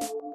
you